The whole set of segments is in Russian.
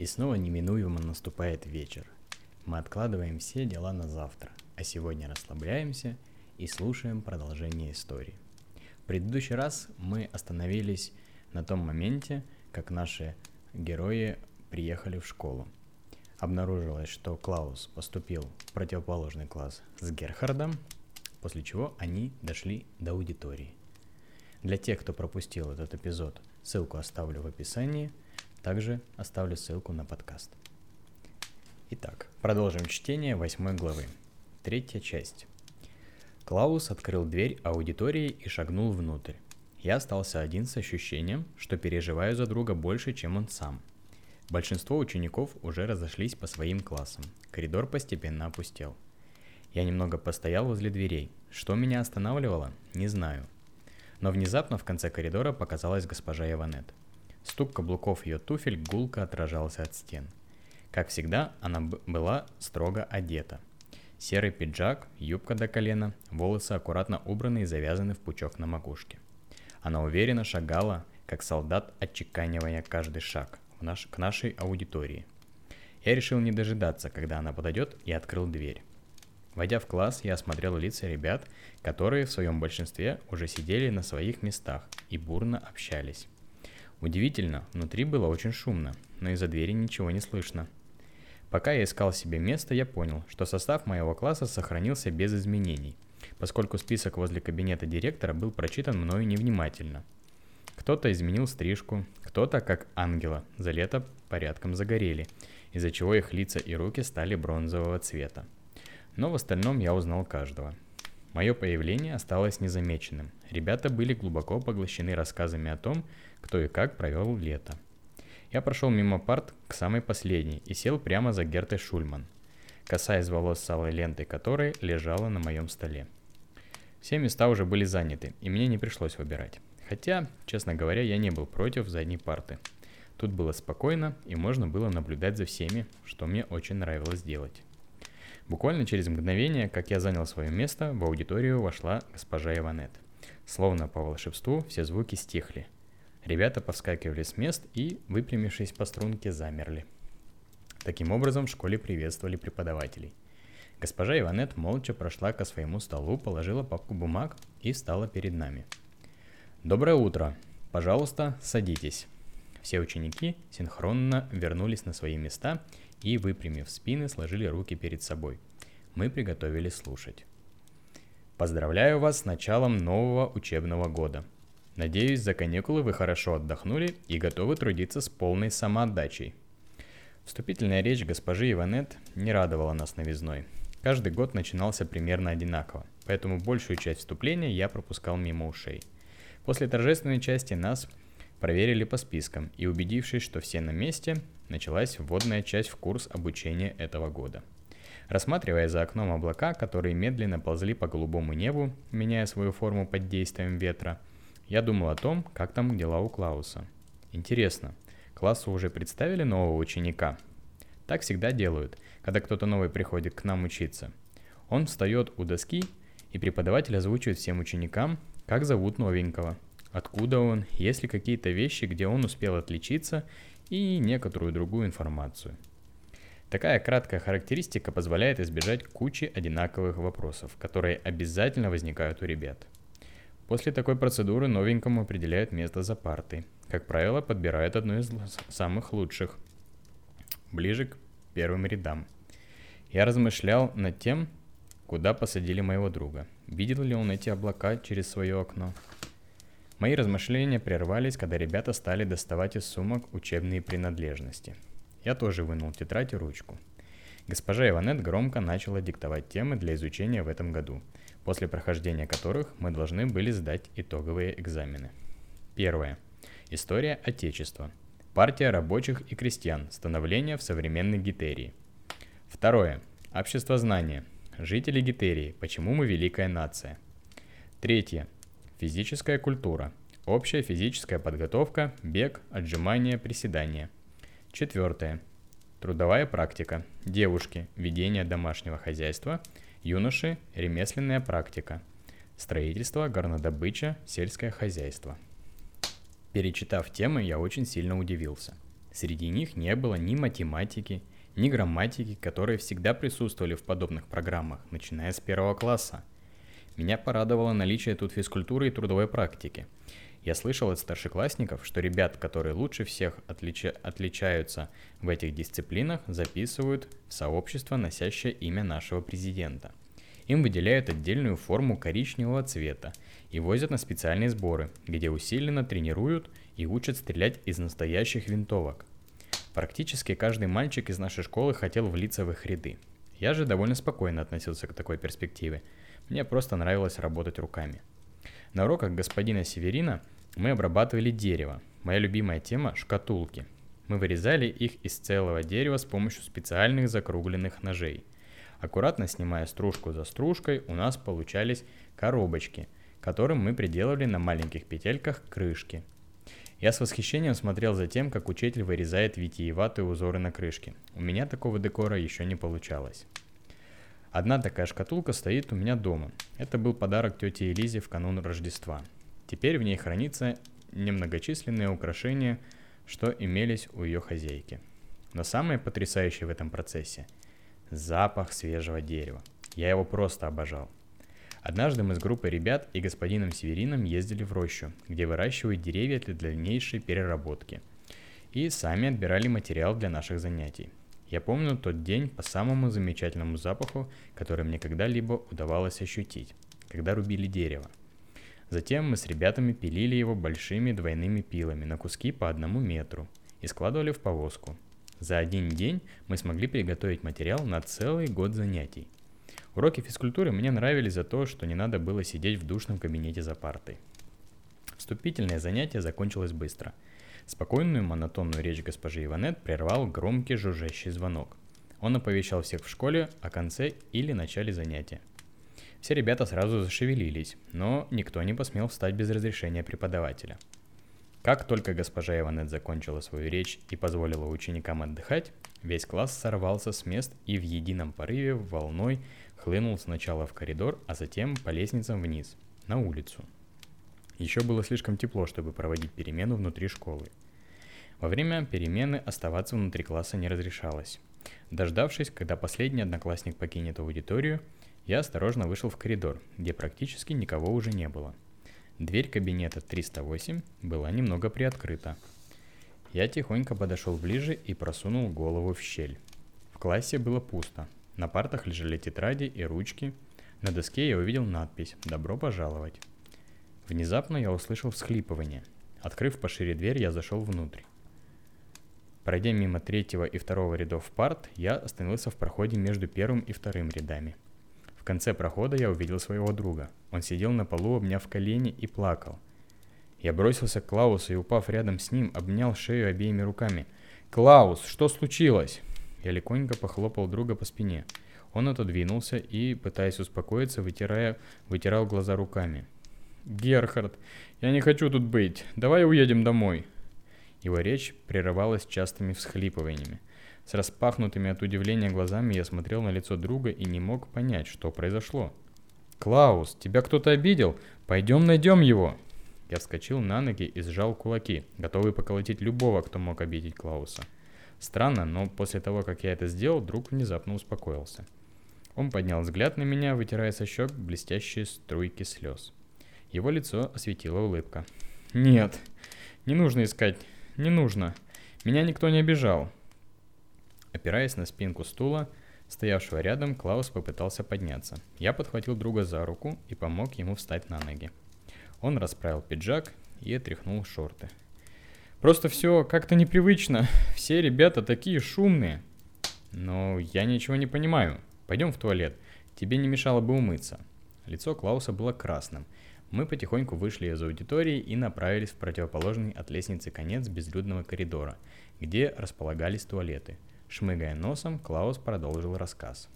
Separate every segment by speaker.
Speaker 1: И снова неминуемо наступает вечер. Мы откладываем все дела на завтра, а сегодня расслабляемся и слушаем продолжение истории. В предыдущий раз мы остановились на том моменте, как наши герои приехали в школу. Обнаружилось, что Клаус поступил в противоположный класс с Герхардом, после чего они дошли до аудитории. Для тех, кто пропустил этот эпизод, ссылку оставлю в описании, также оставлю ссылку на подкаст. Итак, продолжим чтение восьмой главы. Третья часть. Клаус открыл дверь аудитории и шагнул внутрь. Я остался один с ощущением, что переживаю за друга больше, чем он сам. Большинство учеников уже разошлись по своим классам. Коридор постепенно опустел. Я немного постоял возле дверей. Что меня останавливало, не знаю. Но внезапно в конце коридора показалась госпожа Иванет. Стук каблуков ее туфель гулко отражался от стен. Как всегда, она была строго одета. Серый пиджак, юбка до колена, волосы аккуратно убраны и завязаны в пучок на макушке. Она уверенно шагала, как солдат, отчеканивая каждый шаг в наш, к нашей аудитории. Я решил не дожидаться, когда она подойдет, и открыл дверь. Войдя в класс, я осмотрел лица ребят, которые в своем большинстве уже сидели на своих местах и бурно общались. Удивительно, внутри было очень шумно, но из-за двери ничего не слышно. Пока я искал себе место, я понял, что состав моего класса сохранился без изменений – поскольку список возле кабинета директора был прочитан мною невнимательно. Кто-то изменил стрижку, кто-то, как ангела, за лето порядком загорели, из-за чего их лица и руки стали бронзового цвета. Но в остальном я узнал каждого. Мое появление осталось незамеченным. Ребята были глубоко поглощены рассказами о том, кто и как провел лето. Я прошел мимо парт к самой последней и сел прямо за Гертой Шульман, касаясь волос с алой лентой которой лежала на моем столе. Все места уже были заняты, и мне не пришлось выбирать. Хотя, честно говоря, я не был против задней парты. Тут было спокойно, и можно было наблюдать за всеми, что мне очень нравилось делать. Буквально через мгновение, как я занял свое место, в аудиторию вошла госпожа Иванет. Словно по волшебству все звуки стихли. Ребята повскакивали с мест и, выпрямившись по струнке, замерли. Таким образом, в школе приветствовали преподавателей. Госпожа Иванет молча прошла ко своему столу, положила папку бумаг и встала перед нами. «Доброе утро! Пожалуйста, садитесь!» Все ученики синхронно вернулись на свои места и, выпрямив спины, сложили руки перед собой. Мы приготовились слушать. Поздравляю вас с началом нового учебного года. Надеюсь, за каникулы вы хорошо отдохнули и готовы трудиться с полной самоотдачей. Вступительная речь госпожи Иванет не радовала нас новизной. Каждый год начинался примерно одинаково, поэтому большую часть вступления я пропускал мимо ушей. После торжественной части нас проверили по спискам и, убедившись, что все на месте, началась вводная часть в курс обучения этого года. Рассматривая за окном облака, которые медленно ползли по голубому небу, меняя свою форму под действием ветра, я думал о том, как там дела у Клауса. Интересно, классу уже представили нового ученика? Так всегда делают – когда кто-то новый приходит к нам учиться. Он встает у доски, и преподаватель озвучивает всем ученикам, как зовут новенького, откуда он, есть ли какие-то вещи, где он успел отличиться, и некоторую другую информацию. Такая краткая характеристика позволяет избежать кучи одинаковых вопросов, которые обязательно возникают у ребят. После такой процедуры новенькому определяют место за партой. Как правило, подбирают одно из самых лучших, ближе к первым рядам. Я размышлял над тем, куда посадили моего друга. Видел ли он эти облака через свое окно? Мои размышления прервались, когда ребята стали доставать из сумок учебные принадлежности. Я тоже вынул тетрадь и ручку. Госпожа Иванет громко начала диктовать темы для изучения в этом году, после прохождения которых мы должны были сдать итоговые экзамены. Первое. История Отечества. Партия рабочих и крестьян. Становление в современной Гитерии. Второе. Общество знания. Жители Гитерии. Почему мы великая нация. Третье. Физическая культура. Общая физическая подготовка, бег, отжимания, приседания. Четвертое. Трудовая практика. Девушки. Ведение домашнего хозяйства. Юноши. Ремесленная практика. Строительство, горнодобыча, сельское хозяйство. Перечитав темы, я очень сильно удивился. Среди них не было ни математики, ни грамматики, которые всегда присутствовали в подобных программах, начиная с первого класса. Меня порадовало наличие тут физкультуры и трудовой практики. Я слышал от старшеклассников, что ребят, которые лучше всех отлича- отличаются в этих дисциплинах, записывают в сообщество, носящее имя нашего президента. Им выделяют отдельную форму коричневого цвета и возят на специальные сборы, где усиленно тренируют и учат стрелять из настоящих винтовок. Практически каждый мальчик из нашей школы хотел влиться в их ряды. Я же довольно спокойно относился к такой перспективе. Мне просто нравилось работать руками. На уроках господина Северина мы обрабатывали дерево. Моя любимая тема – шкатулки. Мы вырезали их из целого дерева с помощью специальных закругленных ножей. Аккуратно снимая стружку за стружкой, у нас получались коробочки, которым мы приделывали на маленьких петельках крышки – я с восхищением смотрел за тем, как учитель вырезает витиеватые узоры на крышке. У меня такого декора еще не получалось. Одна такая шкатулка стоит у меня дома. Это был подарок тете Элизе в канун Рождества. Теперь в ней хранится немногочисленные украшения, что имелись у ее хозяйки. Но самое потрясающее в этом процессе – запах свежего дерева. Я его просто обожал. Однажды мы с группой ребят и господином Северином ездили в рощу, где выращивают деревья для дальнейшей переработки. И сами отбирали материал для наших занятий. Я помню тот день по самому замечательному запаху, который мне когда-либо удавалось ощутить, когда рубили дерево. Затем мы с ребятами пилили его большими двойными пилами на куски по одному метру и складывали в повозку. За один день мы смогли приготовить материал на целый год занятий – Уроки физкультуры мне нравились за то, что не надо было сидеть в душном кабинете за партой. Вступительное занятие закончилось быстро. Спокойную монотонную речь госпожи Иванет прервал громкий жужжащий звонок. Он оповещал всех в школе о конце или начале занятия. Все ребята сразу зашевелились, но никто не посмел встать без разрешения преподавателя. Как только госпожа Иванет закончила свою речь и позволила ученикам отдыхать, весь класс сорвался с мест и в едином порыве волной хлынул сначала в коридор, а затем по лестницам вниз, на улицу. Еще было слишком тепло, чтобы проводить перемену внутри школы. Во время перемены оставаться внутри класса не разрешалось. Дождавшись, когда последний одноклассник покинет аудиторию, я осторожно вышел в коридор, где практически никого уже не было. Дверь кабинета 308 была немного приоткрыта. Я тихонько подошел ближе и просунул голову в щель. В классе было пусто, на партах лежали тетради и ручки. На доске я увидел надпись «Добро пожаловать». Внезапно я услышал всхлипывание. Открыв пошире дверь, я зашел внутрь. Пройдя мимо третьего и второго рядов парт, я остановился в проходе между первым и вторым рядами. В конце прохода я увидел своего друга. Он сидел на полу, обняв колени и плакал. Я бросился к Клаусу и, упав рядом с ним, обнял шею обеими руками. «Клаус, что случилось?» Я легонько похлопал друга по спине. Он отодвинулся и, пытаясь успокоиться, вытирая, вытирал глаза руками. «Герхард, я не хочу тут быть. Давай уедем домой». Его речь прерывалась частыми всхлипываниями. С распахнутыми от удивления глазами я смотрел на лицо друга и не мог понять, что произошло. «Клаус, тебя кто-то обидел? Пойдем найдем его!» Я вскочил на ноги и сжал кулаки, готовый поколотить любого, кто мог обидеть Клауса. Странно, но после того, как я это сделал, друг внезапно успокоился. Он поднял взгляд на меня, вытирая со щек блестящие струйки слез. Его лицо осветила улыбка. «Нет, не нужно искать, не нужно. Меня никто не обижал». Опираясь на спинку стула, стоявшего рядом, Клаус попытался подняться. Я подхватил друга за руку и помог ему встать на ноги. Он расправил пиджак и отряхнул шорты. Просто все как-то непривычно. Все ребята такие шумные. Но я ничего не понимаю. Пойдем в туалет. Тебе не мешало бы умыться. Лицо Клауса было красным. Мы потихоньку вышли из аудитории и направились в противоположный от лестницы конец безлюдного коридора, где располагались туалеты. Шмыгая носом, Клаус продолжил рассказ.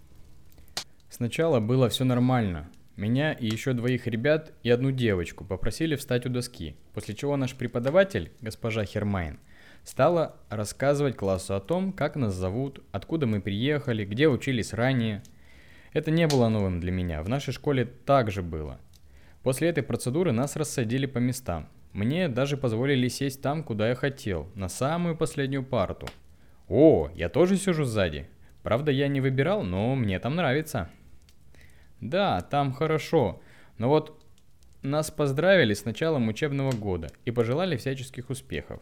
Speaker 1: Сначала было все нормально. Меня и еще двоих ребят и одну девочку попросили встать у доски, после чего наш преподаватель, госпожа Хермайн, стала рассказывать классу о том, как нас зовут, откуда мы приехали, где учились ранее. Это не было новым для меня, в нашей школе так же было. После этой процедуры нас рассадили по местам. Мне даже позволили сесть там, куда я хотел, на самую последнюю парту. О, я тоже сижу сзади. Правда, я не выбирал, но мне там нравится. Да, там хорошо. Но вот нас поздравили с началом учебного года и пожелали всяческих успехов.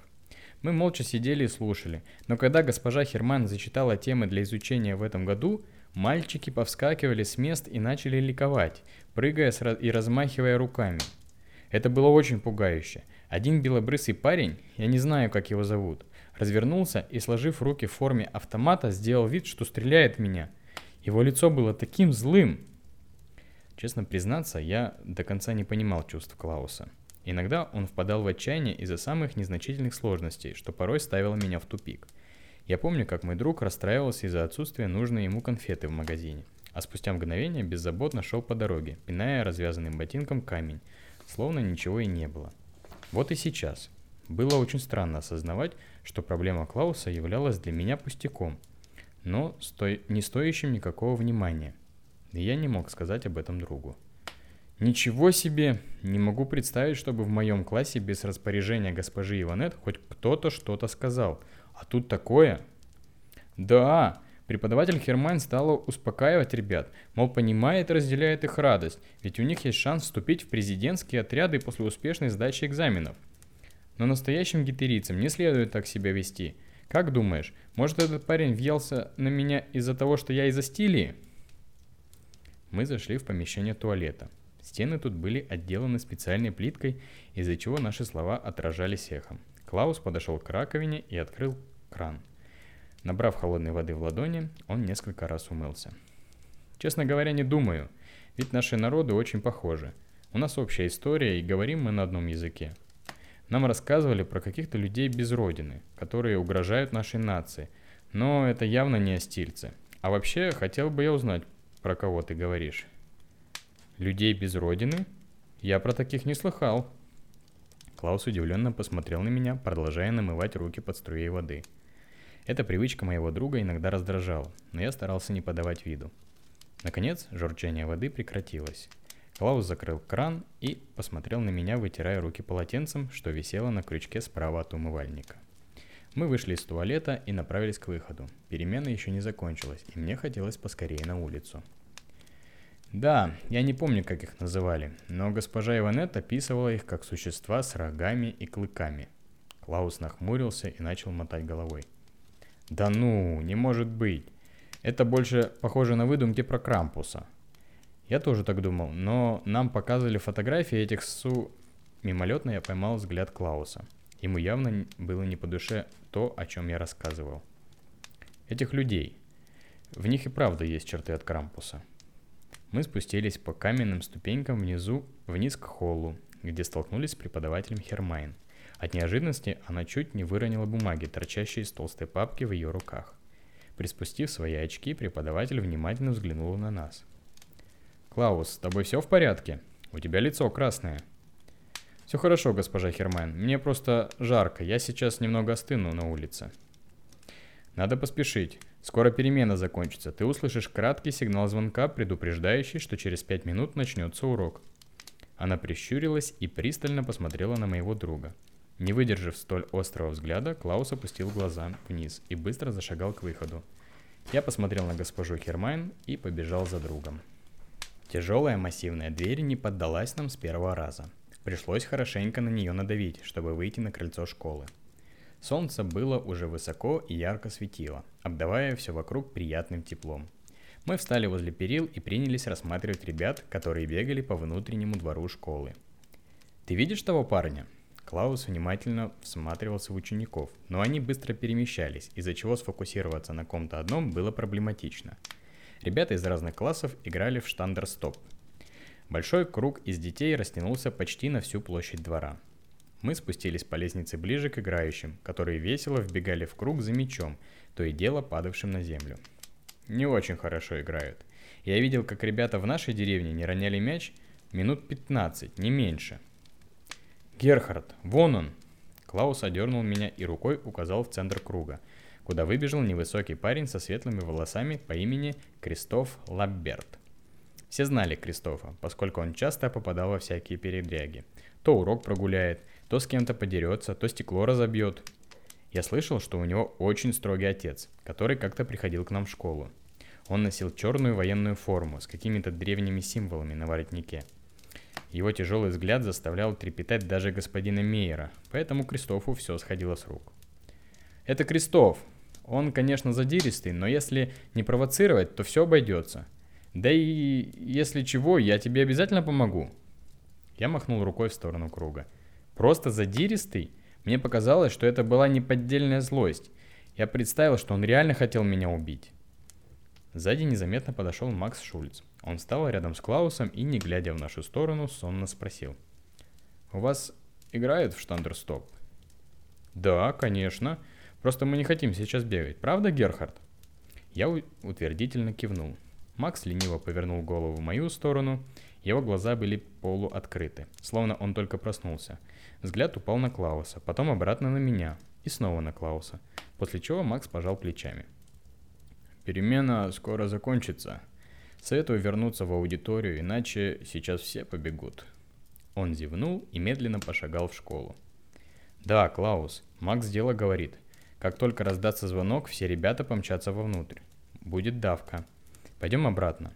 Speaker 1: Мы молча сидели и слушали, но когда госпожа Херман зачитала темы для изучения в этом году, мальчики повскакивали с мест и начали ликовать, прыгая и размахивая руками – это было очень пугающе. Один белобрысый парень, я не знаю, как его зовут, развернулся и, сложив руки в форме автомата, сделал вид, что стреляет в меня. Его лицо было таким злым. Честно признаться, я до конца не понимал чувств Клауса. Иногда он впадал в отчаяние из-за самых незначительных сложностей, что порой ставило меня в тупик. Я помню, как мой друг расстраивался из-за отсутствия нужной ему конфеты в магазине, а спустя мгновение беззаботно шел по дороге, пиная развязанным ботинком камень, словно ничего и не было. Вот и сейчас. Было очень странно осознавать, что проблема Клауса являлась для меня пустяком, но сто... не стоящим никакого внимания. И я не мог сказать об этом другу. Ничего себе! Не могу представить, чтобы в моем классе без распоряжения госпожи Иванет хоть кто-то что-то сказал. А тут такое? Да, Преподаватель Хермайн стала успокаивать ребят, мол, понимает и разделяет их радость, ведь у них есть шанс вступить в президентские отряды после успешной сдачи экзаменов. Но настоящим гитерийцам не следует так себя вести. Как думаешь, может этот парень въелся на меня из-за того, что я из-за стили? Мы зашли в помещение туалета. Стены тут были отделаны специальной плиткой, из-за чего наши слова отражались эхом. Клаус подошел к раковине и открыл кран – Набрав холодной воды в ладони, он несколько раз умылся. Честно говоря, не думаю, ведь наши народы очень похожи. У нас общая история, и говорим мы на одном языке. Нам рассказывали про каких-то людей без родины, которые угрожают нашей нации, но это явно не остильцы. А вообще, хотел бы я узнать, про кого ты говоришь. Людей без родины? Я про таких не слыхал. Клаус удивленно посмотрел на меня, продолжая намывать руки под струей воды – эта привычка моего друга иногда раздражала, но я старался не подавать виду. Наконец, журчание воды прекратилось. Клаус закрыл кран и посмотрел на меня, вытирая руки полотенцем, что висело на крючке справа от умывальника. Мы вышли из туалета и направились к выходу. Перемена еще не закончилась, и мне хотелось поскорее на улицу. Да, я не помню, как их называли, но госпожа Иванет описывала их как существа с рогами и клыками. Клаус нахмурился и начал мотать головой. Да ну, не может быть. Это больше похоже на выдумки про Крампуса. Я тоже так думал, но нам показывали фотографии этих су... Мимолетно я поймал взгляд Клауса. Ему явно было не по душе то, о чем я рассказывал. Этих людей. В них и правда есть черты от Крампуса. Мы спустились по каменным ступенькам внизу, вниз к холлу, где столкнулись с преподавателем Хермайн. От неожиданности она чуть не выронила бумаги, торчащие из толстой папки в ее руках. Приспустив свои очки, преподаватель внимательно взглянул на нас. «Клаус, с тобой все в порядке? У тебя лицо красное». «Все хорошо, госпожа Херман. Мне просто жарко. Я сейчас немного остыну на улице». «Надо поспешить. Скоро перемена закончится. Ты услышишь краткий сигнал звонка, предупреждающий, что через пять минут начнется урок». Она прищурилась и пристально посмотрела на моего друга – не выдержав столь острого взгляда, Клаус опустил глаза вниз и быстро зашагал к выходу. Я посмотрел на госпожу Хермайн и побежал за другом. Тяжелая массивная дверь не поддалась нам с первого раза. Пришлось хорошенько на нее надавить, чтобы выйти на крыльцо школы. Солнце было уже высоко и ярко светило, обдавая все вокруг приятным теплом. Мы встали возле перил и принялись рассматривать ребят, которые бегали по внутреннему двору школы. «Ты видишь того парня?» Клаус внимательно всматривался в учеников, но они быстро перемещались, из-за чего сфокусироваться на ком-то одном было проблематично. Ребята из разных классов играли в штандерстоп. Большой круг из детей растянулся почти на всю площадь двора. Мы спустились по лестнице ближе к играющим, которые весело вбегали в круг за мячом, то и дело падавшим на землю. Не очень хорошо играют. Я видел, как ребята в нашей деревне не роняли мяч минут 15, не меньше – «Герхард, вон он!» Клаус одернул меня и рукой указал в центр круга, куда выбежал невысокий парень со светлыми волосами по имени Кристоф Лабберт. Все знали Кристофа, поскольку он часто попадал во всякие передряги. То урок прогуляет, То с кем-то подерется, то стекло разобьет. Я слышал, что у него очень строгий отец, который как-то приходил к нам в школу. Он носил черную военную форму с какими-то древними символами на воротнике. Его тяжелый взгляд заставлял трепетать даже господина Мейера, поэтому Кристофу все сходило с рук. «Это Кристоф. Он, конечно, задиристый, но если не провоцировать, то все обойдется. Да и если чего, я тебе обязательно помогу». Я махнул рукой в сторону круга. «Просто задиристый?» Мне показалось, что это была неподдельная злость. Я представил, что он реально хотел меня убить. Сзади незаметно подошел Макс Шульц. Он встал рядом с Клаусом и, не глядя в нашу сторону, сонно спросил. «У вас играют в штандерстоп?» «Да, конечно. Просто мы не хотим сейчас бегать. Правда, Герхард?» Я утвердительно кивнул. Макс лениво повернул голову в мою сторону. Его глаза были полуоткрыты, словно он только проснулся. Взгляд упал на Клауса, потом обратно на меня и снова на Клауса, после чего Макс пожал плечами. Перемена скоро закончится. Советую вернуться в аудиторию, иначе сейчас все побегут. Он зевнул и медленно пошагал в школу. Да, Клаус, Макс дело говорит. Как только раздастся звонок, все ребята помчатся вовнутрь. Будет давка. Пойдем обратно.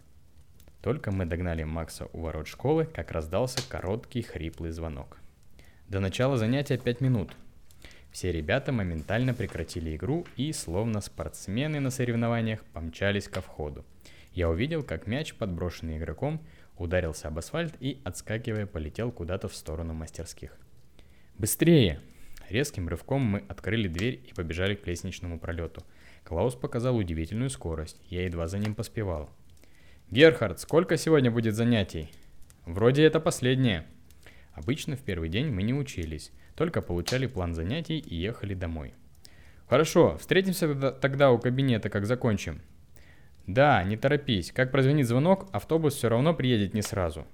Speaker 1: Только мы догнали Макса у ворот школы, как раздался короткий хриплый звонок. До начала занятия пять минут, все ребята моментально прекратили игру и, словно спортсмены на соревнованиях, помчались ко входу. Я увидел, как мяч, подброшенный игроком, ударился об асфальт и, отскакивая, полетел куда-то в сторону мастерских. «Быстрее!» Резким рывком мы открыли дверь и побежали к лестничному пролету. Клаус показал удивительную скорость, я едва за ним поспевал. «Герхард, сколько сегодня будет занятий?» «Вроде это последнее». Обычно в первый день мы не учились, только получали план занятий и ехали домой. Хорошо, встретимся тогда у кабинета, как закончим. Да, не торопись. Как прозвенит звонок, автобус все равно приедет не сразу.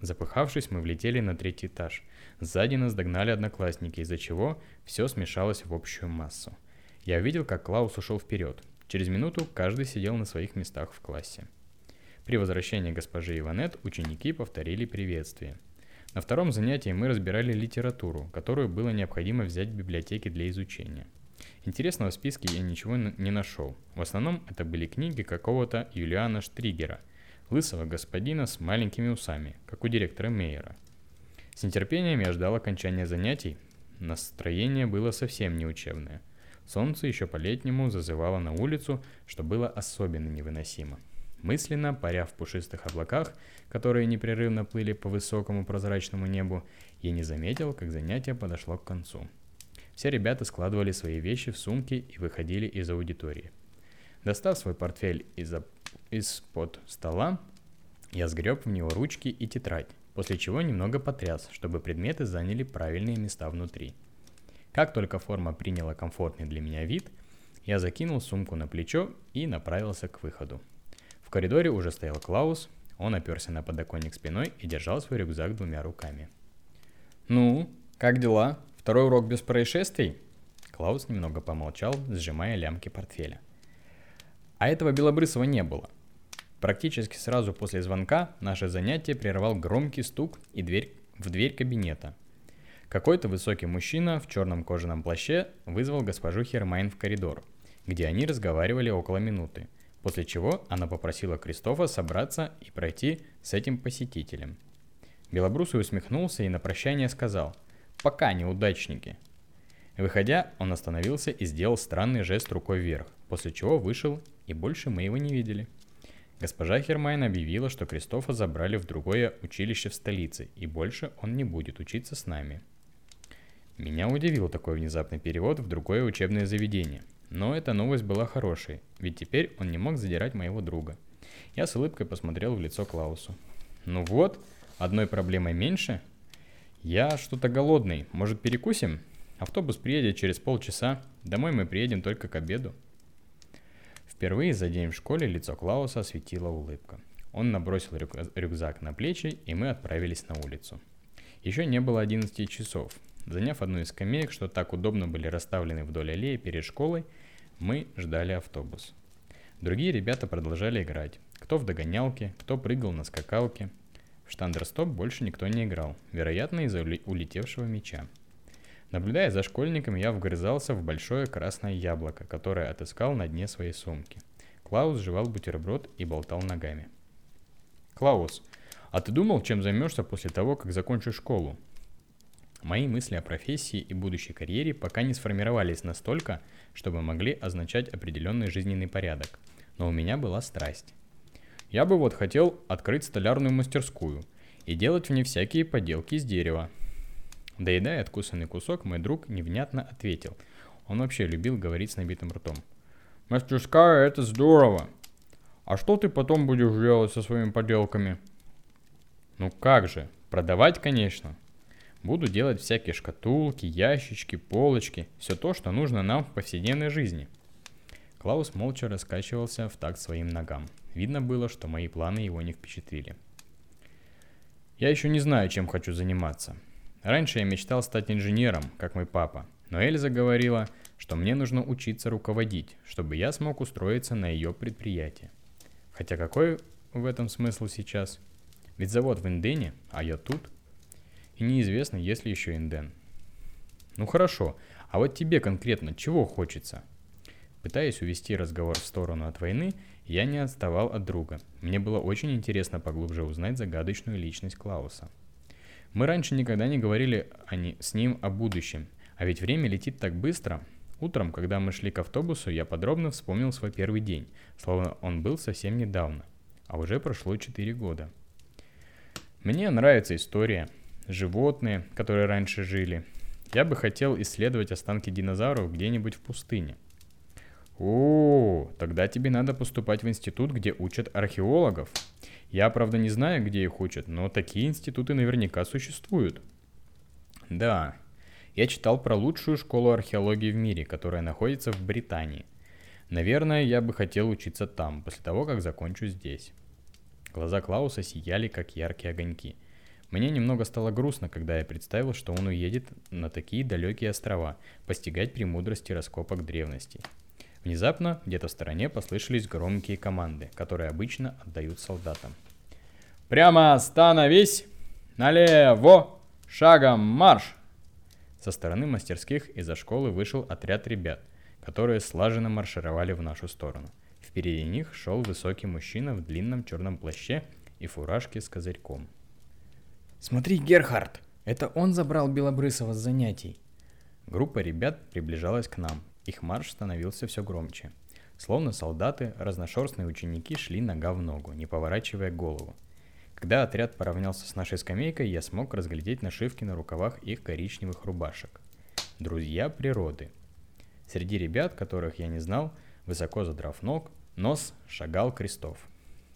Speaker 1: Запыхавшись, мы влетели на третий этаж. Сзади нас догнали одноклассники, из-за чего все смешалось в общую массу. Я увидел, как Клаус ушел вперед. Через минуту каждый сидел на своих местах в классе. При возвращении госпожи Иванет ученики повторили приветствие – на втором занятии мы разбирали литературу, которую было необходимо взять в библиотеке для изучения. Интересного в списке я ничего не нашел. В основном это были книги какого-то Юлиана Штригера, лысого господина с маленькими усами, как у директора Мейера. С нетерпением я ждал окончания занятий. Настроение было совсем не учебное. Солнце еще по-летнему зазывало на улицу, что было особенно невыносимо. Мысленно, паря в пушистых облаках, которые непрерывно плыли по высокому прозрачному небу, я не заметил, как занятие подошло к концу. Все ребята складывали свои вещи в сумки и выходили из аудитории. Достав свой портфель из- из-под стола, я сгреб в него ручки и тетрадь, после чего немного потряс, чтобы предметы заняли правильные места внутри. Как только форма приняла комфортный для меня вид, я закинул сумку на плечо и направился к выходу. В коридоре уже стоял Клаус, он оперся на подоконник спиной и держал свой рюкзак двумя руками. «Ну, как дела? Второй урок без происшествий?» Клаус немного помолчал, сжимая лямки портфеля. А этого Белобрысова не было. Практически сразу после звонка наше занятие прервал громкий стук и дверь в дверь кабинета. Какой-то высокий мужчина в черном кожаном плаще вызвал госпожу Хермайн в коридор, где они разговаривали около минуты – После чего она попросила Кристофа собраться и пройти с этим посетителем. Белобрусый усмехнулся и на прощание сказал «Пока, неудачники». Выходя, он остановился и сделал странный жест рукой вверх, после чего вышел, и больше мы его не видели. Госпожа Хермайн объявила, что Кристофа забрали в другое училище в столице, и больше он не будет учиться с нами. Меня удивил такой внезапный перевод в другое учебное заведение – но эта новость была хорошей, ведь теперь он не мог задирать моего друга. Я с улыбкой посмотрел в лицо Клаусу. «Ну вот, одной проблемой меньше. Я что-то голодный, может перекусим? Автобус приедет через полчаса, домой мы приедем только к обеду». Впервые за день в школе лицо Клауса осветила улыбка. Он набросил рюк- рюкзак на плечи, и мы отправились на улицу. Еще не было 11 часов, Заняв одну из скамеек, что так удобно были расставлены вдоль аллеи перед школой, мы ждали автобус. Другие ребята продолжали играть. Кто в догонялке, кто прыгал на скакалке. В штандерстоп больше никто не играл, вероятно из-за улетевшего мяча. Наблюдая за школьником, я вгрызался в большое красное яблоко, которое отыскал на дне своей сумки. Клаус жевал бутерброд и болтал ногами. «Клаус, а ты думал, чем займешься после того, как закончишь школу?» Мои мысли о профессии и будущей карьере пока не сформировались настолько, чтобы могли означать определенный жизненный порядок. Но у меня была страсть. Я бы вот хотел открыть столярную мастерскую и делать в ней всякие поделки из дерева. Доедая откусанный кусок, мой друг невнятно ответил. Он вообще любил говорить с набитым ртом. «Мастерская — это здорово! А что ты потом будешь делать со своими поделками?» «Ну как же, продавать, конечно!» Буду делать всякие шкатулки, ящички, полочки, все то, что нужно нам в повседневной жизни. Клаус молча раскачивался в такт своим ногам. Видно было, что мои планы его не впечатлили. Я еще не знаю, чем хочу заниматься. Раньше я мечтал стать инженером, как мой папа, но Эльза говорила, что мне нужно учиться руководить, чтобы я смог устроиться на ее предприятие. Хотя какой в этом смысл сейчас? Ведь завод в Индене, а я тут – и неизвестно, есть ли еще инден. Ну хорошо, а вот тебе конкретно чего хочется? Пытаясь увести разговор в сторону от войны, я не отставал от друга. Мне было очень интересно поглубже узнать загадочную личность Клауса. Мы раньше никогда не говорили они, с ним о будущем, а ведь время летит так быстро. Утром, когда мы шли к автобусу, я подробно вспомнил свой первый день, словно он был совсем недавно, а уже прошло 4 года. Мне нравится история, животные, которые раньше жили. Я бы хотел исследовать останки динозавров где-нибудь в пустыне. О, тогда тебе надо поступать в институт, где учат археологов. Я, правда, не знаю, где их учат, но такие институты наверняка существуют. Да, я читал про лучшую школу археологии в мире, которая находится в Британии. Наверное, я бы хотел учиться там, после того, как закончу здесь. Глаза Клауса сияли, как яркие огоньки – мне немного стало грустно, когда я представил, что он уедет на такие далекие острова, постигать премудрости раскопок древности. Внезапно где-то в стороне послышались громкие команды, которые обычно отдают солдатам. «Прямо остановись! Налево! Шагом марш!» Со стороны мастерских из-за школы вышел отряд ребят, которые слаженно маршировали в нашу сторону. Впереди них шел высокий мужчина в длинном черном плаще и фуражке с козырьком –
Speaker 2: Смотри, Герхард, это он забрал Белобрысова с занятий.
Speaker 1: Группа ребят приближалась к нам. Их марш становился все громче. Словно солдаты, разношерстные ученики шли нога в ногу, не поворачивая голову. Когда отряд поравнялся с нашей скамейкой, я смог разглядеть нашивки на рукавах их коричневых рубашек. Друзья природы. Среди ребят, которых я не знал, высоко задрав ног, нос шагал Крестов.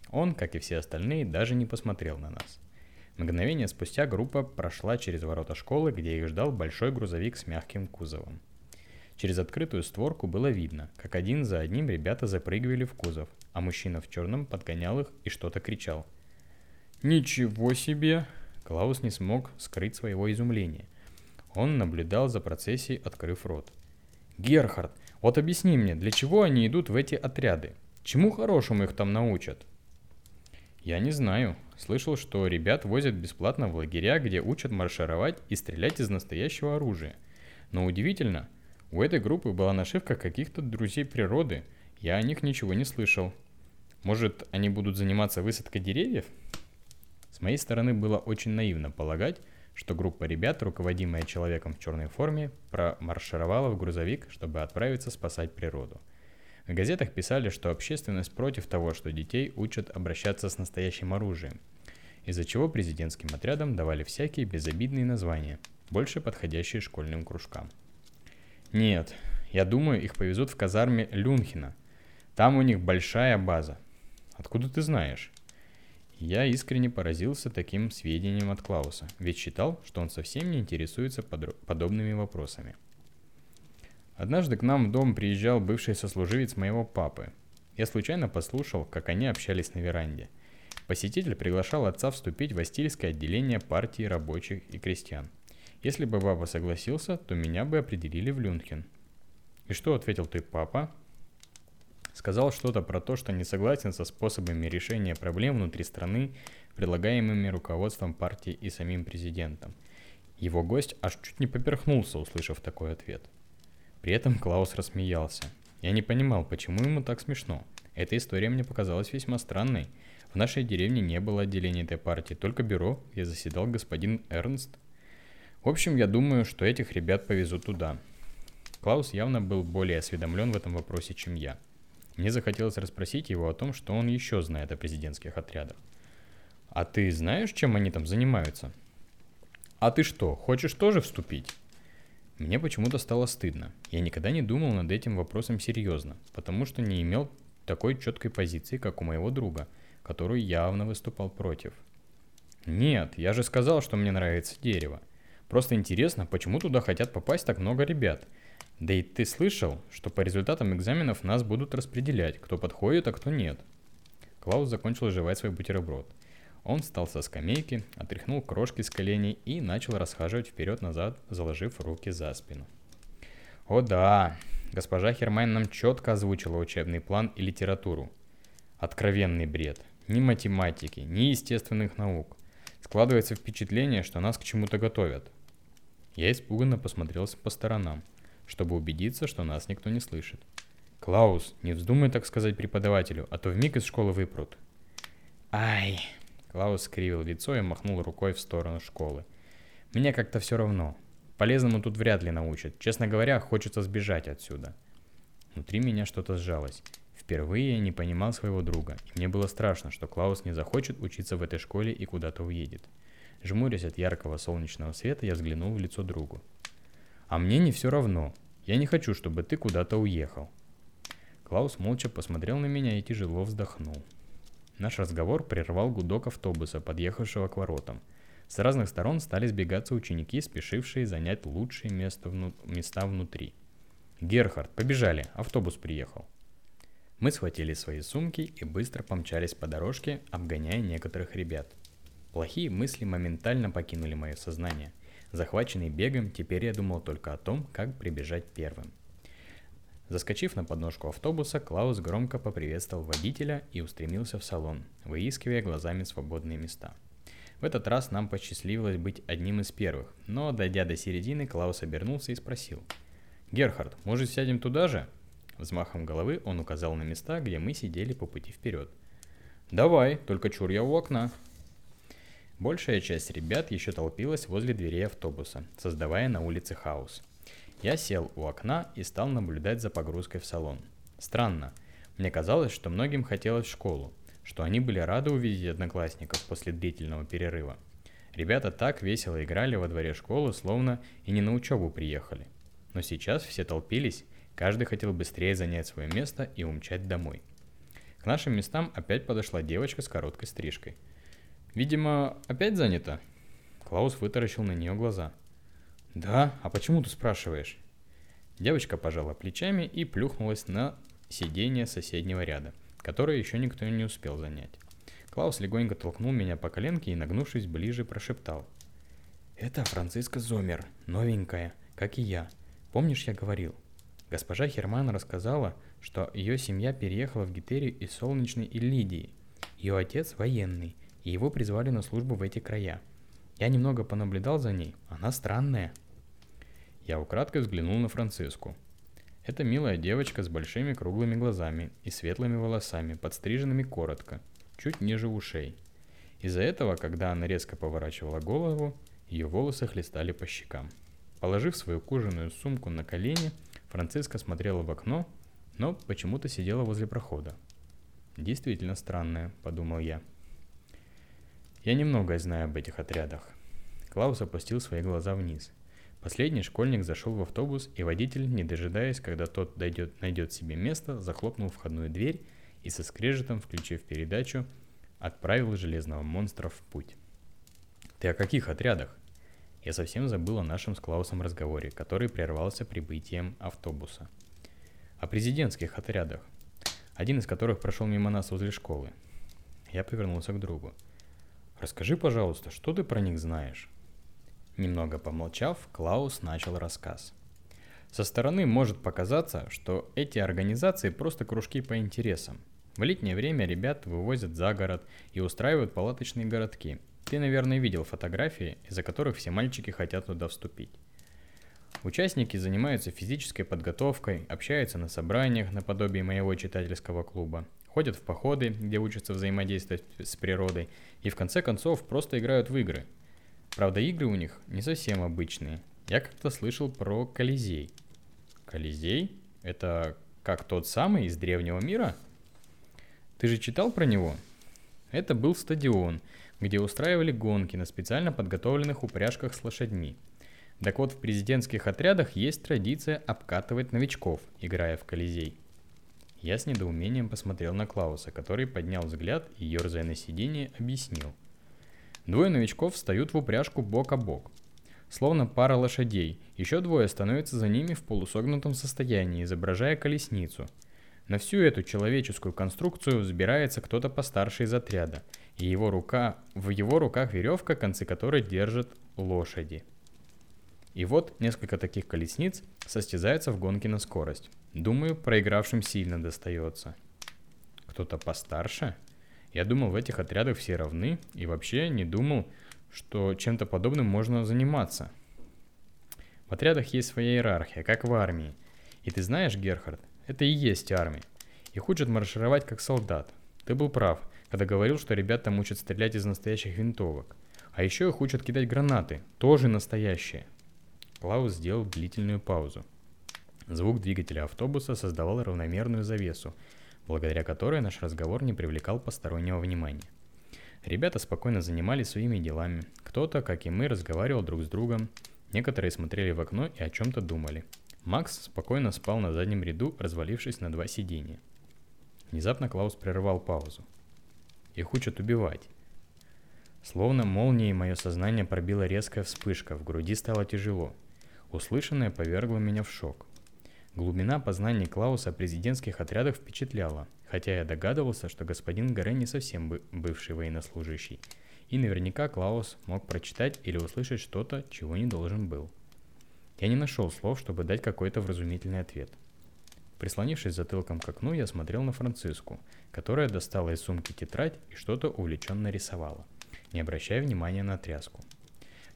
Speaker 1: Он, как и все остальные, даже не посмотрел на нас. Мгновение спустя группа прошла через ворота школы, где их ждал большой грузовик с мягким кузовом. Через открытую створку было видно, как один за одним ребята запрыгивали в кузов, а мужчина в черном подгонял их и что-то кричал. «Ничего себе!» Клаус не смог скрыть своего изумления. Он наблюдал за процессией, открыв рот. «Герхард, вот объясни мне, для чего они идут в эти отряды? Чему хорошему их там научат?» «Я не знаю. Слышал, что ребят возят бесплатно в лагеря, где учат маршировать и стрелять из настоящего оружия. Но удивительно, у этой группы была нашивка каких-то друзей природы. Я о них ничего не слышал. Может, они будут заниматься высадкой деревьев? С моей стороны было очень наивно полагать, что группа ребят, руководимая человеком в черной форме, промаршировала в грузовик, чтобы отправиться спасать природу – в газетах писали, что общественность против того, что детей учат обращаться с настоящим оружием, из-за чего президентским отрядам давали всякие безобидные названия, больше подходящие школьным кружкам. Нет, я думаю, их повезут в казарме Люнхина. Там у них большая база. Откуда ты знаешь? Я искренне поразился таким сведением от Клауса, ведь считал, что он совсем не интересуется подро- подобными вопросами. Однажды к нам в дом приезжал бывший сослуживец моего папы. Я случайно послушал, как они общались на веранде. Посетитель приглашал отца вступить в Астильское отделение партии рабочих и крестьян. Если бы папа согласился, то меня бы определили в Люнхен. И что ответил ты, папа? Сказал что-то про то, что не согласен со способами решения проблем внутри страны, предлагаемыми руководством партии и самим президентом. Его гость аж чуть не поперхнулся, услышав такой ответ. При этом Клаус рассмеялся. Я не понимал, почему ему так смешно. Эта история мне показалась весьма странной. В нашей деревне не было отделения этой партии, только бюро, где заседал господин Эрнст. В общем, я думаю, что этих ребят повезут туда. Клаус явно был более осведомлен в этом вопросе, чем я. Мне захотелось расспросить его о том, что он еще знает о президентских отрядах. «А ты знаешь, чем они там занимаются?» «А ты что, хочешь тоже вступить?» Мне почему-то стало стыдно. Я никогда не думал над этим вопросом серьезно, потому что не имел такой четкой позиции, как у моего друга, который явно выступал против. Нет, я же сказал, что мне нравится дерево. Просто интересно, почему туда хотят попасть так много ребят – да и ты слышал, что по результатам экзаменов нас будут распределять, кто подходит, а кто нет. Клаус закончил жевать свой бутерброд. Он встал со скамейки, отряхнул крошки с коленей и начал расхаживать вперед-назад, заложив руки за спину. О да, госпожа Хермайн нам четко озвучила учебный план и литературу. Откровенный бред. Ни математики, ни естественных наук. Складывается впечатление, что нас к чему-то готовят. Я испуганно посмотрелся по сторонам чтобы убедиться, что нас никто не слышит. «Клаус, не вздумай так сказать преподавателю, а то вмиг из школы выпрут». «Ай!» Клаус скривил лицо и махнул рукой в сторону школы. «Мне как-то все равно. Полезному тут вряд ли научат. Честно говоря, хочется сбежать отсюда». Внутри меня что-то сжалось. Впервые я не понимал своего друга, и мне было страшно, что Клаус не захочет учиться в этой школе и куда-то уедет. Жмурясь от яркого солнечного света, я взглянул в лицо другу. А мне не все равно. Я не хочу, чтобы ты куда-то уехал. Клаус молча посмотрел на меня и тяжело вздохнул. Наш разговор прервал гудок автобуса, подъехавшего к воротам. С разных сторон стали сбегаться ученики, спешившие занять лучшие места, вну... места внутри. «Герхард, побежали, автобус приехал». Мы схватили свои сумки и быстро помчались по дорожке, обгоняя некоторых ребят. Плохие мысли моментально покинули мое сознание – Захваченный бегом, теперь я думал только о том, как прибежать первым. Заскочив на подножку автобуса, Клаус громко поприветствовал водителя и устремился в салон, выискивая глазами свободные места. В этот раз нам посчастливилось быть одним из первых, но, дойдя до середины, Клаус обернулся и спросил. «Герхард, может сядем туда же?» Взмахом головы он указал на места, где мы сидели по пути вперед. «Давай, только чур я у окна», Большая часть ребят еще толпилась возле дверей автобуса, создавая на улице хаос. Я сел у окна и стал наблюдать за погрузкой в салон. Странно. Мне казалось, что многим хотелось в школу, что они были рады увидеть одноклассников после длительного перерыва. Ребята так весело играли во дворе школы, словно и не на учебу приехали. Но сейчас все толпились, каждый хотел быстрее занять свое место и умчать домой. К нашим местам опять подошла девочка с короткой стрижкой – Видимо, опять занято? Клаус вытаращил на нее глаза. Да, а почему ты спрашиваешь? Девочка пожала плечами и плюхнулась на сиденье соседнего ряда, которое еще никто не успел занять. Клаус легонько толкнул меня по коленке и, нагнувшись ближе, прошептал. «Это Франциска Зомер, новенькая, как и я. Помнишь, я говорил?» Госпожа Херман рассказала, что ее семья переехала в Гитерию из Солнечной Иллидии. Ее отец военный, и его призвали на службу в эти края. Я немного понаблюдал за ней, она странная. Я украдкой взглянул на Франциску. Это милая девочка с большими круглыми глазами и светлыми волосами, подстриженными коротко, чуть ниже ушей. Из-за этого, когда она резко поворачивала голову, ее волосы хлестали по щекам. Положив свою кожаную сумку на колени, Франциска смотрела в окно, но почему-то сидела возле прохода. «Действительно странная», — подумал я. Я немного знаю об этих отрядах. Клаус опустил свои глаза вниз. Последний школьник зашел в автобус, и водитель, не дожидаясь, когда тот дойдет, найдет себе место, захлопнул входную дверь и со скрежетом, включив передачу, отправил железного монстра в путь. «Ты о каких отрядах?» Я совсем забыл о нашем с Клаусом разговоре, который прервался прибытием автобуса. О президентских отрядах, один из которых прошел мимо нас возле школы. Я повернулся к другу. Расскажи, пожалуйста, что ты про них знаешь?» Немного помолчав, Клаус начал рассказ. Со стороны может показаться, что эти организации просто кружки по интересам. В летнее время ребят вывозят за город и устраивают палаточные городки. Ты, наверное, видел фотографии, из-за которых все мальчики хотят туда вступить. Участники занимаются физической подготовкой, общаются на собраниях наподобие моего читательского клуба, ходят в походы, где учатся взаимодействовать с природой, и в конце концов просто играют в игры. Правда, игры у них не совсем обычные. Я как-то слышал про Колизей. Колизей? Это как тот самый из древнего мира? Ты же читал про него? Это был стадион, где устраивали гонки на специально подготовленных упряжках с лошадьми. Так вот, в президентских отрядах есть традиция обкатывать новичков, играя в Колизей. Я с недоумением посмотрел на Клауса, который поднял взгляд и, ерзая на сиденье, объяснил. Двое новичков встают в упряжку бок о бок. Словно пара лошадей, еще двое становятся за ними в полусогнутом состоянии, изображая колесницу. На всю эту человеческую конструкцию взбирается кто-то постарше из отряда, и его рука, в его руках веревка, концы которой держат лошади – и вот несколько таких колесниц состязаются в гонке на скорость. Думаю, проигравшим сильно достается. Кто-то постарше? Я думал, в этих отрядах все равны, и вообще не думал, что чем-то подобным можно заниматься. В отрядах есть своя иерархия, как в армии. И ты знаешь, Герхард, это и есть армия. Их учат маршировать как солдат. Ты был прав, когда говорил, что ребята учат стрелять из настоящих винтовок. А еще их учат кидать гранаты, тоже настоящие. Клаус сделал длительную паузу. Звук двигателя автобуса создавал равномерную завесу, благодаря которой наш разговор не привлекал постороннего внимания. Ребята спокойно занимались своими делами. Кто-то, как и мы, разговаривал друг с другом. Некоторые смотрели в окно и о чем-то думали. Макс спокойно спал на заднем ряду, развалившись на два сиденья. Внезапно Клаус прервал паузу. Их учат убивать. Словно молнией мое сознание пробила резкая вспышка, в груди стало тяжело. Услышанное повергло меня в шок. Глубина познаний Клауса о президентских отрядах впечатляла, хотя я догадывался, что господин Горе не совсем бывший военнослужащий, и наверняка Клаус мог прочитать или услышать что-то, чего не должен был. Я не нашел слов, чтобы дать какой-то вразумительный ответ. Прислонившись затылком к окну, я смотрел на Франциску, которая достала из сумки тетрадь и что-то увлеченно рисовала, не обращая внимания на тряску.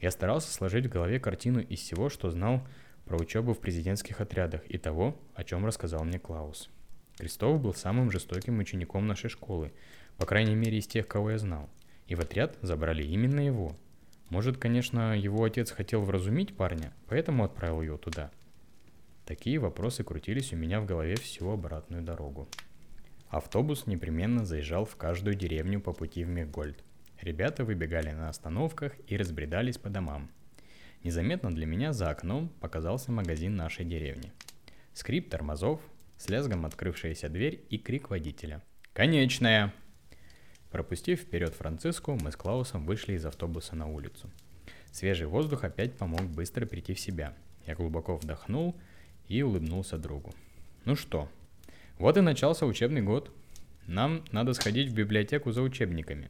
Speaker 1: Я старался сложить в голове картину из всего, что знал про учебу в президентских отрядах и того, о чем рассказал мне Клаус. Крестов был самым жестоким учеником нашей школы, по крайней мере из тех, кого я знал. И в отряд забрали именно его. Может, конечно, его отец хотел вразумить парня, поэтому отправил его туда. Такие вопросы крутились у меня в голове всю обратную дорогу. Автобус непременно заезжал в каждую деревню по пути в Мегольд. Ребята выбегали на остановках и разбредались по домам. Незаметно для меня за окном показался магазин нашей деревни. Скрип тормозов, с лязгом открывшаяся дверь и крик водителя. «Конечная!» Пропустив вперед Франциску, мы с Клаусом вышли из автобуса на улицу. Свежий воздух опять помог быстро прийти в себя. Я глубоко вдохнул и улыбнулся другу. Ну что, вот и начался учебный год. Нам надо сходить в библиотеку за учебниками.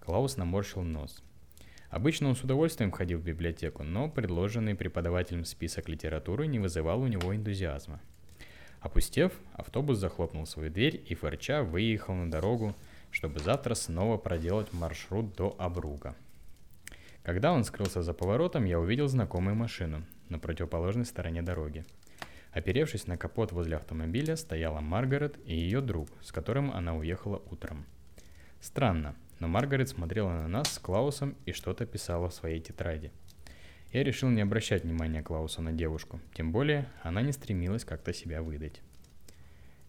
Speaker 1: Клаус наморщил нос. Обычно он с удовольствием ходил в библиотеку, но предложенный преподавателем список литературы не вызывал у него энтузиазма. Опустев, автобус захлопнул свою дверь и фырча выехал на дорогу, чтобы завтра снова проделать маршрут до Абруга. Когда он скрылся за поворотом, я увидел знакомую машину на противоположной стороне дороги. Оперевшись на капот возле автомобиля, стояла Маргарет и ее друг, с которым она уехала утром. Странно, но Маргарет смотрела на нас с Клаусом и что-то писала в своей тетради. Я решил не обращать внимания Клауса на девушку, тем более она не стремилась как-то себя выдать.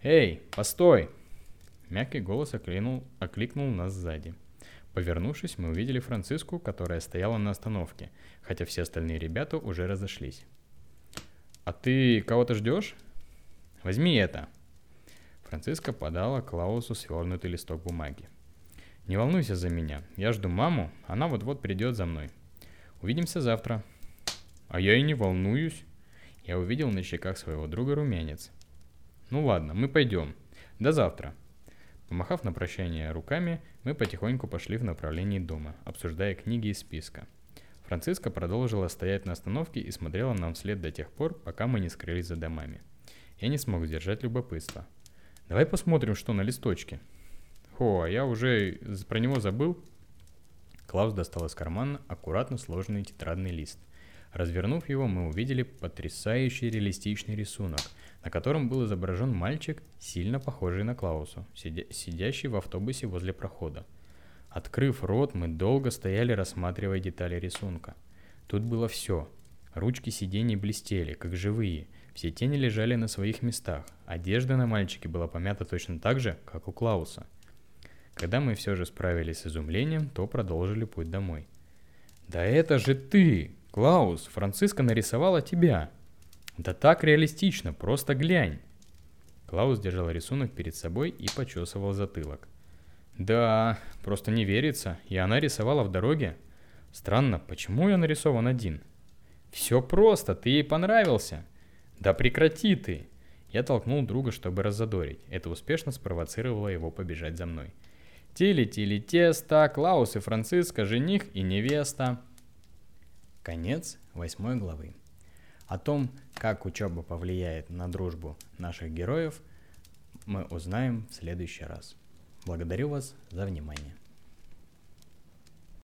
Speaker 1: «Эй, постой!» Мягкий голос окликнул, окликнул нас сзади. Повернувшись, мы увидели Франциску, которая стояла на остановке, хотя все остальные ребята уже разошлись. «А ты кого-то ждешь?» «Возьми это!» Франциска подала Клаусу свернутый листок бумаги. Не волнуйся за меня. Я жду маму, она вот-вот придет за мной. Увидимся завтра. А я и не волнуюсь. Я увидел на щеках своего друга румянец. Ну ладно, мы пойдем. До завтра. Помахав на прощание руками, мы потихоньку пошли в направлении дома, обсуждая книги из списка. Франциска продолжила стоять на остановке и смотрела нам вслед до тех пор, пока мы не скрылись за домами. Я не смог сдержать любопытство. Давай посмотрим, что на листочке. О, я уже про него забыл. Клаус достал из кармана аккуратно сложенный тетрадный лист. Развернув его, мы увидели потрясающий реалистичный рисунок, на котором был изображен мальчик, сильно похожий на Клаусу, сидя- сидящий в автобусе возле прохода. Открыв рот, мы долго стояли, рассматривая детали рисунка. Тут было все. Ручки сидений блестели, как живые. Все тени лежали на своих местах. Одежда на мальчике была помята точно так же, как у Клауса. Когда мы все же справились с изумлением, то продолжили путь домой. «Да это же ты! Клаус, Франциска нарисовала тебя!» «Да так реалистично, просто глянь!» Клаус держал рисунок перед собой и почесывал затылок. Да, просто не верится. И она рисовала в дороге. Странно, почему я нарисован один? Все просто, ты ей понравился. Да прекрати ты. Я толкнул друга, чтобы раззадорить. Это успешно спровоцировало его побежать за мной. Тили-тили тесто, Клаус и Франциска, жених и невеста. Конец восьмой главы. О том, как учеба повлияет на дружбу наших героев, мы узнаем в следующий раз. Благодарю вас за внимание.